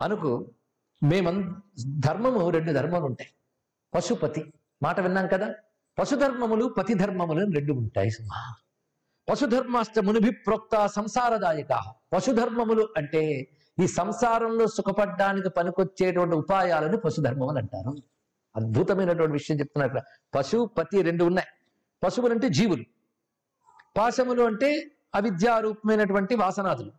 అనుకు మేమం ధర్మము రెండు ధర్మాలు ఉంటాయి పశుపతి మాట విన్నాం కదా? పశుధర్మములు పతి ధర్మములు అని రెండు ఉంటాయి సుమా. పశుధర్మాష్ట మునిభి ప్రోక్త సంసారదాయక పశుధర్మములు అంటే ఈ సంసారంలో సుఖపడ్డానికి పనికొచ్చేటువంటి ఉపాయాలను పశుధర్మములు అంటారు. అద్భుతమైనటువంటి విషయం చెప్తున్నారు ఇక్కడ. పశు పతి రెండు ఉన్నాయి. పశువులు అంటే జీవులు. పాశములు అంటే అవిద్యారూపమైనటువంటి వాసనాదులు.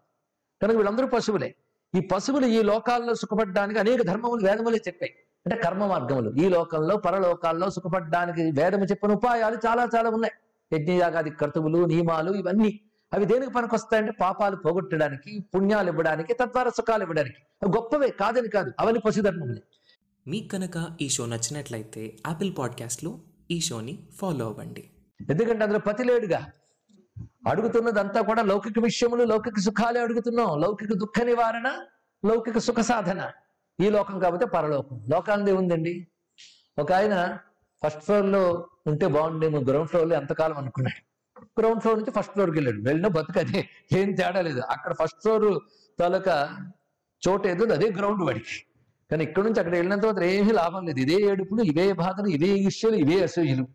కనుక వీళ్ళందరూ పశువులే. ఈ పశువులు ఈ లోకాల్లో సుఖపడడానికి అనేక ధర్మములు వేదములే చెప్పాయి. అంటే కర్మ మార్గములు. ఈ లోకంలో పరలోకాల్లో సుఖపడడానికి వేదము చెప్పిన ఉపాయాలు చాలా చాలా ఉన్నాయి. యజ్ఞయాగాది కర్తువులు నియమాలు ఇవన్నీ. అవి దేనికి పనికొస్తాయంటే పాపాలు పోగొట్టడానికి పుణ్యాలు ఇవ్వడానికి తద్వారా సుఖాలు ఇవ్వడానికి. అవి గొప్పవే కాదని కాదు. అవన్నీ పశుధర్మములే. మీకు కనుక ఈ షో నచ్చినట్లయితే యాపిల్ పాడ్కాస్ట్లో ఈ షోని ఫాలో అవ్వండి. ఎందుకంటే అందులో పతి లేడుగా అడుగుతున్నదంతా కూడా లౌకిక విషయములు లౌకిక సుఖాలే అడుగుతున్నాం. లౌకిక దుఃఖ నివారణ లౌకిక సుఖ సాధన. ఈ లోకం కాకపోతే పరలోకం. లోకాంది ఉందండి. ఒక ఆయన ఫస్ట్ ఫ్లోర్లో ఉంటే బాగుండేమో గ్రౌండ్ ఫ్లోర్లో ఎంతకాలం అనుకున్నాడు. గ్రౌండ్ ఫ్లోర్ నుంచి ఫస్ట్ ఫ్లోర్కి వెళ్ళాడు. వెళ్ళిన బతుకదే. ఏం తేడా లేదు. అక్కడ ఫస్ట్ ఫ్లోర్ తాలూకా చోట ఏదో అదే గ్రౌండ్ వాడికి. కానీ ఇక్కడ నుంచి అక్కడ వెళ్ళినంత తర్వాత ఏమీ లాభం లేదు. ఇదే ఏడుపులు ఇవే బాధలు ఇవే ఇష్యూలు ఇవే అసూయలు.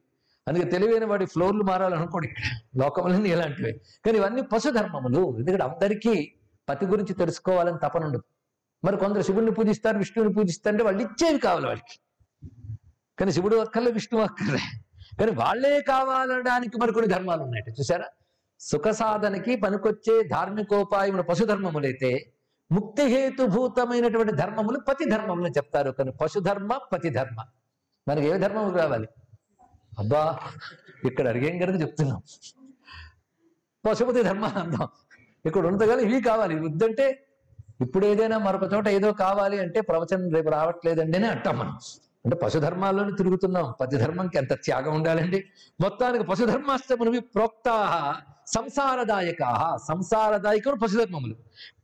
అందుకే తెలివైన వాడి ఫ్లోర్లు మారాలనుకోండి లోకములన్నీ ఇలాంటివే. కానీ ఇవన్నీ పశుధర్మములు. ఎందుకంటే అందరికీ పతి గురించి తెలుసుకోవాలని తపన ఉండదు. మరి కొందరు శివుడిని పూజిస్తారు విష్ణువుని పూజిస్తారంటే వాళ్ళు ఇచ్చేవి కావాలి వాళ్ళకి. కానీ శివుడు అక్కర్లే విష్ణువు అక్కర్లే. కానీ వాళ్ళే కావాలడానికి మరి కొన్ని ధర్మాలు ఉన్నాయి చూసారా సుఖ సాధనకి పనికొచ్చే ధార్మికోపాయములు పశుధర్మములైతే ముక్తి హేతుభూతమైనటువంటి ధర్మములు పతి ధర్మములు చెప్తారు. కానీ పశుధర్మ పతి ధర్మ. మనకి ఏ ధర్మము కావాలి అబ్బా ఇక్కడ అడిగేం కనుక చెప్తున్నాం? పశుపతి ధర్మానందం. ఇక్కడ ఉండగానే ఇవి కావాలి. ఇవి వద్దంటే ఇప్పుడు ఏదైనా మరొక చోట ఏదో కావాలి అంటే ప్రవచనం రేపు రావట్లేదండి అని అంటాం మనం. అంటే పశుధర్మాల్లోనే తిరుగుతున్నాం. పతి ధర్మంకి ఎంత త్యాగం ఉండాలండి? మొత్తానికి పశుధర్మాష్టమునివి ప్రోక్త సంసారదాయక. సంసారదాయకులు పశుధర్మములు.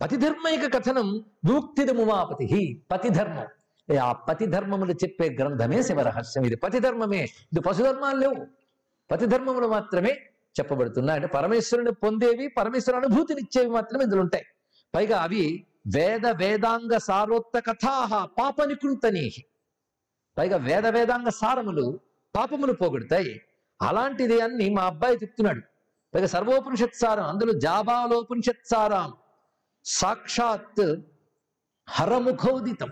పతిధర్మైక కథనం విముక్తిదముమాపతి పతిధర్మం. ఆ పతి ధర్మములు చెప్పే గ్రంథమే శివరహస్యం. ఇది పతిధర్మమే. ఇది పశుధర్మాలు లేవు. పతి ధర్మములు మాత్రమే చెప్పబడుతున్నాయి. అంటే పరమేశ్వరుని పొందేవి పరమేశ్వర అనుభూతినిచ్చేవి మాత్రమే ఇందులో ఉంటాయి. పైగా అవి వేద వేదాంగ సారోత్త కథాహ పాపనికుంతనీ పైగా వేద వేదాంగ సారములు పాపములు పోగొడతాయి. అలాంటిది అన్ని మా అబ్బాయి చెప్తున్నాడు. పైగా సర్వోపనిషత్ సారం అందులో జాబాలోపనిషత్ సారం. సాక్షాత్ హరముఖోదితం.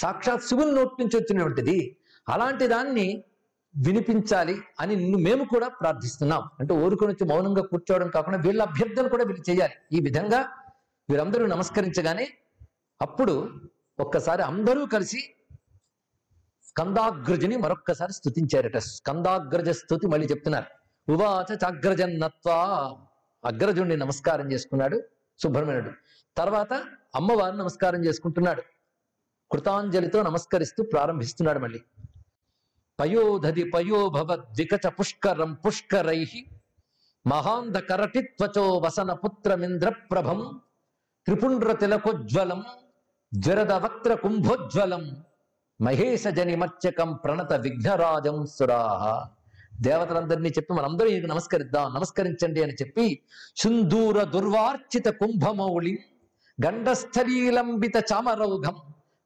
సాక్షాత్ శివుని నోటి నుంచి వచ్చినటువంటిది. అలాంటి దాన్ని వినిపించాలి అని నిన్ను మేము కూడా ప్రార్థిస్తున్నాం. అంటే ఊరుకొని వచ్చి మౌనంగా కూర్చోవడం కాకుండా వీళ్ళ అభ్యర్థన కూడా వీళ్ళు చేయాలి. ఈ విధంగా వీరందరూ నమస్కరించగానే అప్పుడు ఒక్కసారి అందరూ కలిసి స్కందాగ్రజుని మరొక్కసారి స్థుతించారట స్కందాగ్రజ స్తుతి మళ్ళీ చెప్తున్నారు. ఉవాచ చాగ్రజన్నత్వా అగ్రజుణ్ణి నమస్కారం చేసుకున్నాడు. సుబ్రహ్మణ్యుడు. తర్వాత అమ్మవారిని నమస్కారం చేసుకుంటున్నాడు. కృతాంజలితో నమస్కరిస్తూ ప్రారంభిస్తున్నాడు మళ్ళీ. పయోధది పయోభవ ద్వికచ పుష్కరం పుష్కరై మహాంధ కరటిత్వచో వసన పుత్రమింద్ర ప్రభం త్రిపుండ్ర తిలకోజ్వలం జ్వరద వక్త్ర కుంభోజ్వలం మహేశ జనిమర్చకం ప్రణత విఘ్నరాజం సురాహ దేవతలందరినీ చెప్పి మనందరూ ఈయనకు నమస్కరిద్దాం. నమస్కరించండి అని చెప్పి సుందూర దుర్వార్చిత కుంభమౌళి గండస్థలీలంబిత చామరౌఘం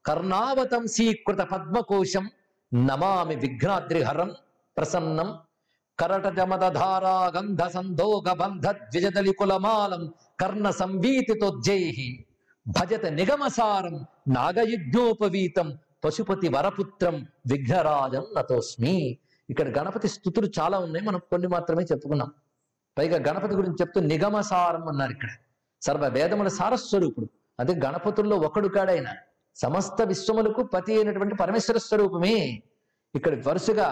కర్ణావతంసీకృత పద్మకోశం నమామి విఘ్నాద్రిహరం ప్రసన్నం. కరటజమదారా గంధ సందోగ బంధ ద్విజదలి కులమాలం కర్ణ సంవీతితోజ్జై భజత నిగమసారం నాగయజ్ఞోపవీతం పశుపతి వరపుత్రం విఘ్నరాజం నతోస్మి. ఇక్కడ గణపతి స్థుతులు చాలా ఉన్నాయి మనం కొన్ని మాత్రమే చెప్పుకున్నాం. పైగా గణపతి గురించి చెప్తూ నిగమసారం అన్నారు ఇక్కడ. సర్వ వేదముల సారస్వరూపుడు. అదే గణపతుల్లో ఒకడు కాడైనా సమస్త విశ్వములకు పతి అయినటువంటి పరమేశ్వర స్వరూపమే. ఇక్కడ వరుసగా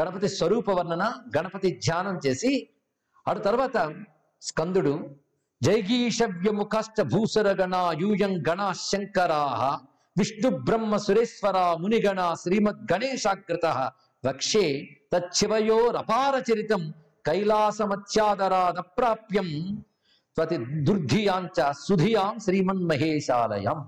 గణపతి స్వరూప వర్ణన గణపతి ధ్యానం చేసి ఆడు తర్వాత స్కందుడు జైగీషవ్యముఖాష్ట భూసర గణ యూయం గణా శంకరా విష్ణు బ్రహ్మ సురేశ్వర మునిగణ శ్రీమద్ గణేశాగ్రత వక్షే తచ్చివయోరపార చరితం కైలాసమత్యాదరాద ప్రాప్యం త్వతి దుర్ధియాంచ సుధియాం శ్రీమన్మహేశాలయం.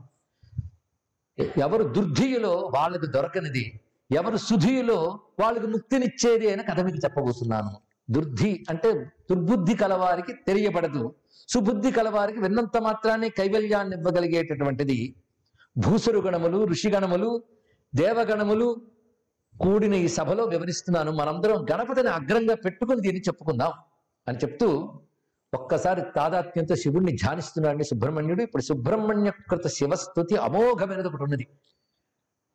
ఎవరు దుర్ధియులో వాళ్ళకి దొరకనిది ఎవరు సుధియులో వాళ్ళకు ముక్తినిచ్చేది అని కథ మీకు చెప్పబోతున్నాను. దుర్ధి అంటే దుర్బుద్ధి కలవారికి తెలియబడదు. సుబుద్ధి కలవారికి విన్నంత మాత్రాన్ని కైవల్యాన్ని ఇవ్వగలిగేటటువంటిది భూసురు గణములు ఋషిగణములు దేవగణములు కూడిన ఈ సభలో వివరిస్తున్నాను. మనందరం గణపతిని అగ్రంగా పెట్టుకుని దీన్ని చెప్పుకుందాం అని చెప్తూ ఒక్కసారి తాదాత్మ్యంతో శివుణ్ణి ధ్యానిస్తున్నాడు సుబ్రహ్మణ్యుడు. ఇప్పుడు సుబ్రహ్మణ్య కృత శివస్థుతి అమోఘమైనది ఒకటి ఉన్నది.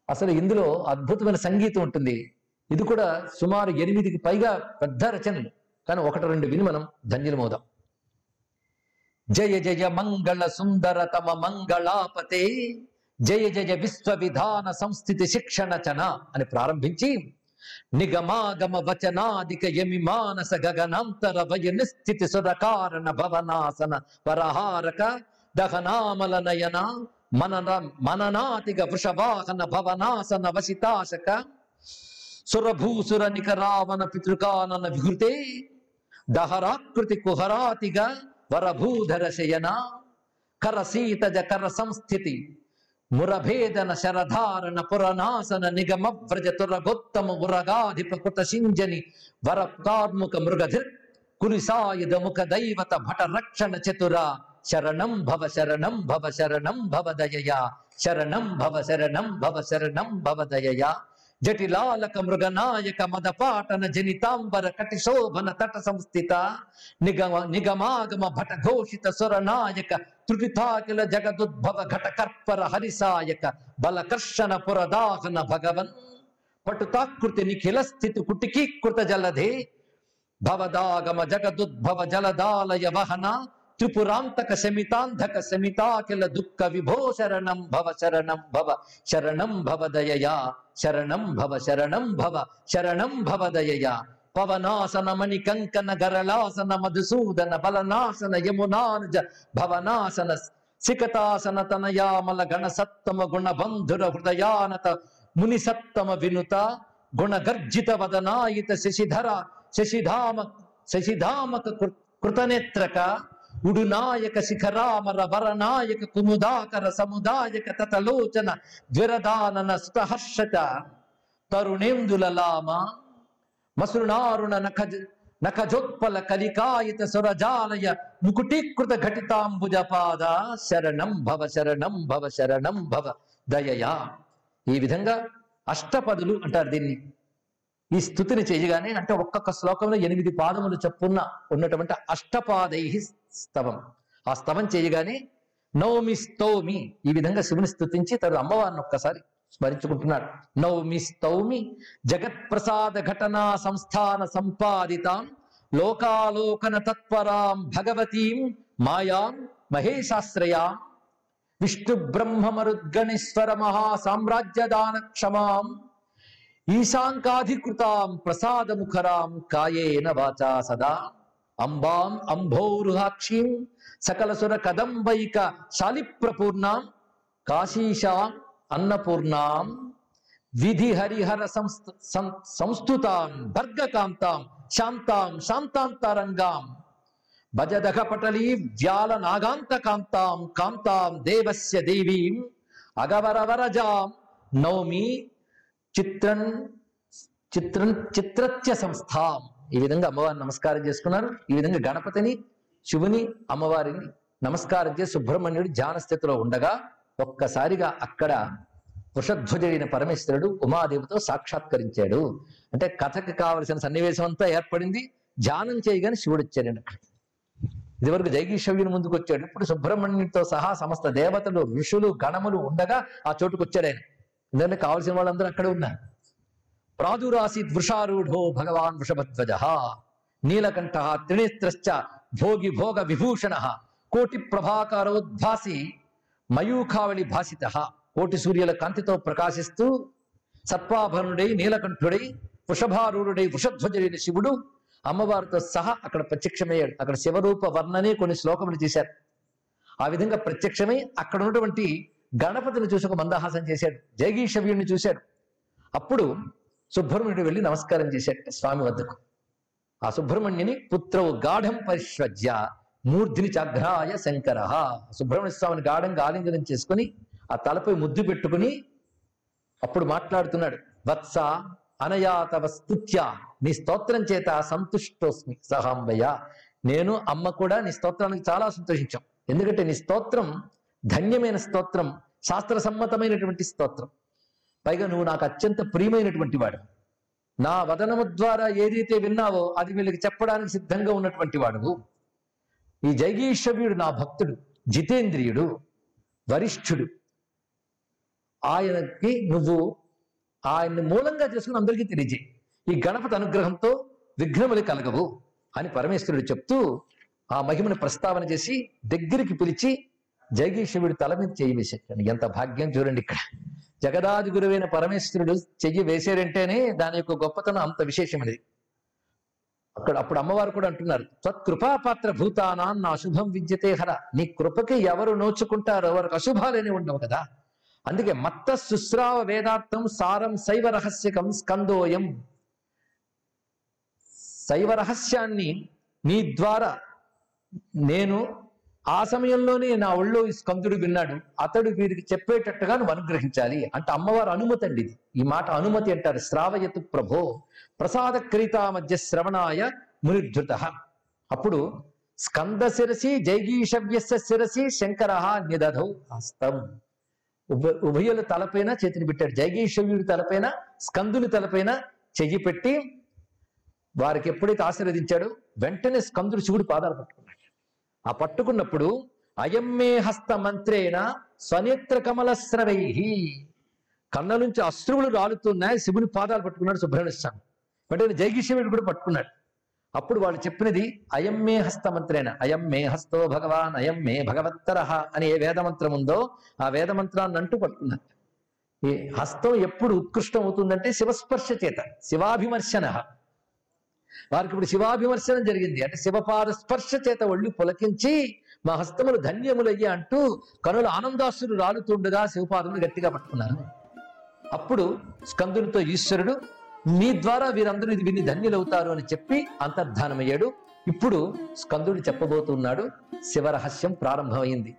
అసలు ఇందులో అద్భుతమైన సంగీతం ఉంటుంది. ఇది కూడా సుమారు ఎనిమిదికి పైగా పెద్ద రచనలు. కానీ ఒకటి రెండు విని మనం ధన్యులమవుదాం. జయ జయ మంగళ సుందర తమ మంగళాపతే జయ జయ విశ్వ విధాన సంస్థితి శిక్షణ చన అని ప్రారంభించి ನಿಗಮಾಗಮ ವಚನಾಧಿಕ ಯಮಿಮಾನಸ ಗಗನಾಂತರ ವಯ ನಿಸ್ಥಿತಿ ಸುರಕಾರಣ ಭವನಾಸನ ಪರಹಾರಕ ದಹನಾಮಲ ನಯನ ಮನನ ಮನನಾತಿಗ ವೃಷವಾಹನ ಭವನಾಸನ ವಸಿತಾಶಕ ಸುರಭೂಸುರ ನಿಕರಾವನ ಪಿತೃಕಾನನ ವಿಹೃತೆ ದಹರಾಕೃತಿ ಕುಹರಾತಿಗ ವರಭೂಧರ ಶಯನ ಕರ ಸೀತಜ ಕರ ಸಂಸ್ಥಿತಿ మురభేదన శరధారణ పురనాసన నిగమ వ్రజ తురగోత్తమ ఉరగాధిప సింజని వర కార్ముక మృగధిర్ కులిసాయుధ ముఖ దైవత భట రక్షణ చతుర. శరణం భవ శరణం భవ శరణం భవ దయయా. శరణం భవ శరణం భవ శరణం భవ దయయా. జటిలాలక మృగనాయక మదపాటన జనితాంబర కటి శోభన తట సంస్థిత నిగమ నిగమాగమ భట ఘోషిత సురనాయక త్రుటితాకిల జగదుద్భవ ఘట కర్పర హరిసాయక బలకర్షణ పురదాహన భగవన్ పటుతాకృతి నిఖిల స్థితి కుటికీకృత జలధే భవదాగమ జగదుద్భవ జలదాలయ వహన త్రిపురాంతక శమితాంధక శమితాకిల దుఃఖ విభో శరణం భవ శరణం భవ శరణం భవ దయయా శరణం భవ శరణం భవ శరణం భవ దయయా పవనాసన మణి కంకణ గరళాసన మధుసూదన బలనాసన యమునానుజ భవనాసన సికతాసన తనయామల గణ సత్తమ గుణ బంధుర హృదయానత ముని సత్తమ వినుత గుణ గర్జిత వదనాయిత శశిధర శశిధామ శశిధామక కృ- కృతనేత్రక ఉడునాయక శిఖరామర వరనాయక కుముదాకర సముదాయక తతలోచన ద్విరదానన సుతహర్షత తరుణేందుల లామ మసృణారుణ నఖజ నఖజోత్పల కలికాయిత సురజాలయ ముకుటీకృత ఘటితాంబుజపాద శరణం భవ శరణం భవ శరణం భవ దయయా. ఈ విధంగా అష్టపదులు అంటారు దీన్ని. ఈ స్థుతిని చేయగానే అంటే ఒక్కొక్క శ్లోకంలో ఎనిమిది పాదములు చెప్పున్న ఉన్నటువంటి అష్టపాదై స్తవం. ఆ స్తవం చేయగానే నవమి స్తౌమి. ఈ విధంగా శివుని స్థుతించి తను అమ్మవారిని ఒక్కసారి స్మరించుకుంటున్నాడు. నవమి స్తౌమి జగత్ ప్రసాద ఘటనా సంస్థాన సంపాదితాం లోకాలోకన తత్పరాం భగవతీం మాయాం మహేశాశ్రయాం విష్ణు బ్రహ్మ మరుద్గణేశ్వర మహా సామ్రాజ్యదాన క్షమాం ఈశాంకాధికృతాం ప్రసాదముఖరాం కాయేన వాచా సదా. అంబాం అంభోరుహాక్షీం సకలసుర కదంబైక శాలిప్రపూర్ణాం కాశీశాం అన్నపూర్ణాం విధి హరిహర సంస్థుతాం భర్గకాంతాం శాంతాం శాంతాంతరంగాం భజదఘ పటలీ వ్యాల నాగాంతకాంతాం కాంతాం దేవస్య దేవీం అగవరవరజాం నౌమి చిత్రన్ చిత్రన్ చిత్రత్య సంస్థాం ఈ విధంగా అమ్మవారిని నమస్కారం చేసుకున్నారు. ఈ విధంగా గణపతిని శివుని అమ్మవారిని నమస్కారం చేసి సుబ్రహ్మణ్యుడు ధ్యాన స్థితిలో ఉండగా ఒక్కసారిగా అక్కడ వృషధ్వజైన పరమేశ్వరుడు ఉమాదేవితో సాక్షాత్కరించాడు. అంటే కథకి కావలసిన సన్నివేశం అంతా ఏర్పడింది. ధ్యానం చేయగానే శివుడు వచ్చాడు అక్కడ. ఇదివరకు జైగీషవ్యుని ముందుకు వచ్చాడు. ఇప్పుడు సుబ్రహ్మణ్యుడితో సహా సమస్త దేవతలు ఋషులు గణములు ఉండగా ఆ చోటుకు వచ్చాడు ఆయన. ఎందుకంటే కావలసిన వాళ్ళందరూ అక్కడే ఉన్నారు. ప్రాదురాసీత్ వృషారూఢో భగవాన్ వృషభధ్వజ నీలకంఠ త్రినేత్రశ్చ భోగి భోగ విభూషణ కోటి ప్రభాకారోద్భాసి మయూఖావళి భాసిత కోటి సూర్యుల కాంతితో ప్రకాశిస్తూ సత్వాభరణుడై నీలకంఠుడై వృషభారూఢుడై వృషధ్వజుడైన శివుడు అమ్మవారితో సహా అక్కడ ప్రత్యక్షమయ్యాడు. అక్కడ శివరూప వర్ణనే కొన్ని శ్లోకములు చేశారు ఆ విధంగా ప్రత్యక్షమై అక్కడ ఉన్నటువంటి గణపతిని చూసి ఒక మందహాసం చేశాడు. జైగీషవ్యుడిని చూశాడు. అప్పుడు సుబ్రహ్మణ్యుడు వెళ్ళి నమస్కారం చేశాట స్వామి వద్దకు. ఆ సుబ్రహ్మణ్యుని పుత్రవు గాఢం పరిశ్వజ్య మూర్ధిని చగ్రాయ శంకర. సుబ్రహ్మణ్య స్వామిని గాఢంగా ఆలింగనం చేసుకుని ఆ తలపై ముద్దు పెట్టుకుని అప్పుడు మాట్లాడుతున్నాడు వత్స అనయాత వస్తుత్య స్తుత్య నీ స్తోత్రం చేత సంతుష్టోస్మి సహాంబయ్య. నేను అమ్మ కూడా నీ స్తోత్రానికి చాలా సంతోషించాం. ఎందుకంటే నీ స్తోత్రం ధన్యమైన స్తోత్రం శాస్త్ర సమ్మతమైనటువంటి స్తోత్రం. పైగా నువ్వు నాకు అత్యంత ప్రియమైనటువంటి వాడు. నా వదనము ద్వారా ఏదైతే విన్నావో అది వీళ్ళకి చెప్పడానికి సిద్ధంగా ఉన్నటువంటి వాడు ఈ జైగీషవ్యుడు నా భక్తుడు జితేంద్రియుడు వరిష్ఠుడు. ఆయనకి నువ్వు ఆయన్ని మూలంగా చేసుకుని అందరికీ తెలియజేయి. ఈ గణపతి అనుగ్రహంతో విఘ్నములు కలగవు అని పరమేశ్వరుడు చెప్తూ ఆ మహిమను ప్రస్తావన చేసి దగ్గరికి పిలిచి జగీషవుడి తల మీద చేయి వేసేటండి ఎంత భాగ్యం చూడండి ఇక్కడ. జగదాది గురువైన పరమేశ్వరుడు చెయ్యి వేసాడంటేనే దాని యొక్క గొప్పతనం అంత విశేషమైనది. అక్కడ అప్పుడు అమ్మవారు కూడా అంటున్నారు త్వత్కృపాపాత్ర భూతానా నా అశుభం విద్యతే హర. నీ కృపకి ఎవరు నోచుకుంటారో వారికి అశుభాలేని ఉండవు కదా. అందుకే మత్త శుశ్రావ వేదార్థం సారం శైవ రహస్యకం స్కందోయం. శైవ రహస్యాన్ని నీ ద్వారా నేను ఆ సమయంలోనే నా ఒళ్ళో స్కందుడు విన్నాడు. అతడు వీరికి చెప్పేటట్టుగా నువ్వు అనుగ్రహించాలి అంటే అమ్మవారు అనుమతి అండి ఇది. ఈ మాట అనుమతి అంటారు. శ్రావయతు ప్రభో ప్రసాద క్రీతా మధ్య శ్రవణాయ మునిర్ధృత. అప్పుడు స్కంద శిరసి జైగీషవ్యస్య శిరసి శంకర నిదధౌ హస్తం. ఉభ ఉభయుల తలపైన చేతిని పెట్టాడు. జైగీషవ్యుడి తలపైన స్కందుని తలపైన చెయ్యి పెట్టి వారికి ఎప్పుడైతే ఆశీర్వదించాడో వెంటనే స్కందుడు శివుడు పాదాలు పట్టుకున్నాడు. ఆ పట్టుకున్నప్పుడు అయమ్మే హస్త మంత్రేణ స్వనేత్ర కమల స్రవై కళ్ళ నుంచి అశ్రువులు రాలుతున్నాయి శివుని పాదాలు పట్టుకున్నాడు సుబ్రహ్మణ్య స్వామి. వెంటనే జైగిషవుడు కూడా పట్టుకున్నాడు. అప్పుడు వాళ్ళు చెప్పినది అయం మే హస్త మంత్రేణ అయం మే హస్తో భగవాన్ అయం మే భగవత్తర అని ఏ వేదమంత్రం ఉందో ఆ వేదమంత్రాన్ని అంటూ పట్టుకున్నారు. ఈ హస్తం ఎప్పుడు ఉత్కృష్టం అవుతుందంటే శివస్పర్శ చేత శివాభిమర్శన. వారికి ఇప్పుడు శివాభిమర్శనం జరిగింది. అంటే శివపాద స్పర్శ చేత ఒళ్ళు పులకించి మా హస్తములు ధన్యములయ్యి అంటూ కనుల ఆనందాసులు రాలుతుండగా శివపాదములు గట్టిగా పట్టుకున్నారు. అప్పుడు స్కందునితో ఈశ్వరుడు మీ ద్వారా వీరందరూ ఇది విని ధన్యులవుతారు అని చెప్పి అంతర్ధానమయ్యాడు. ఇప్పుడు స్కందుడు చెప్పబోతున్నాడు శివరహస్యం ప్రారంభమైంది.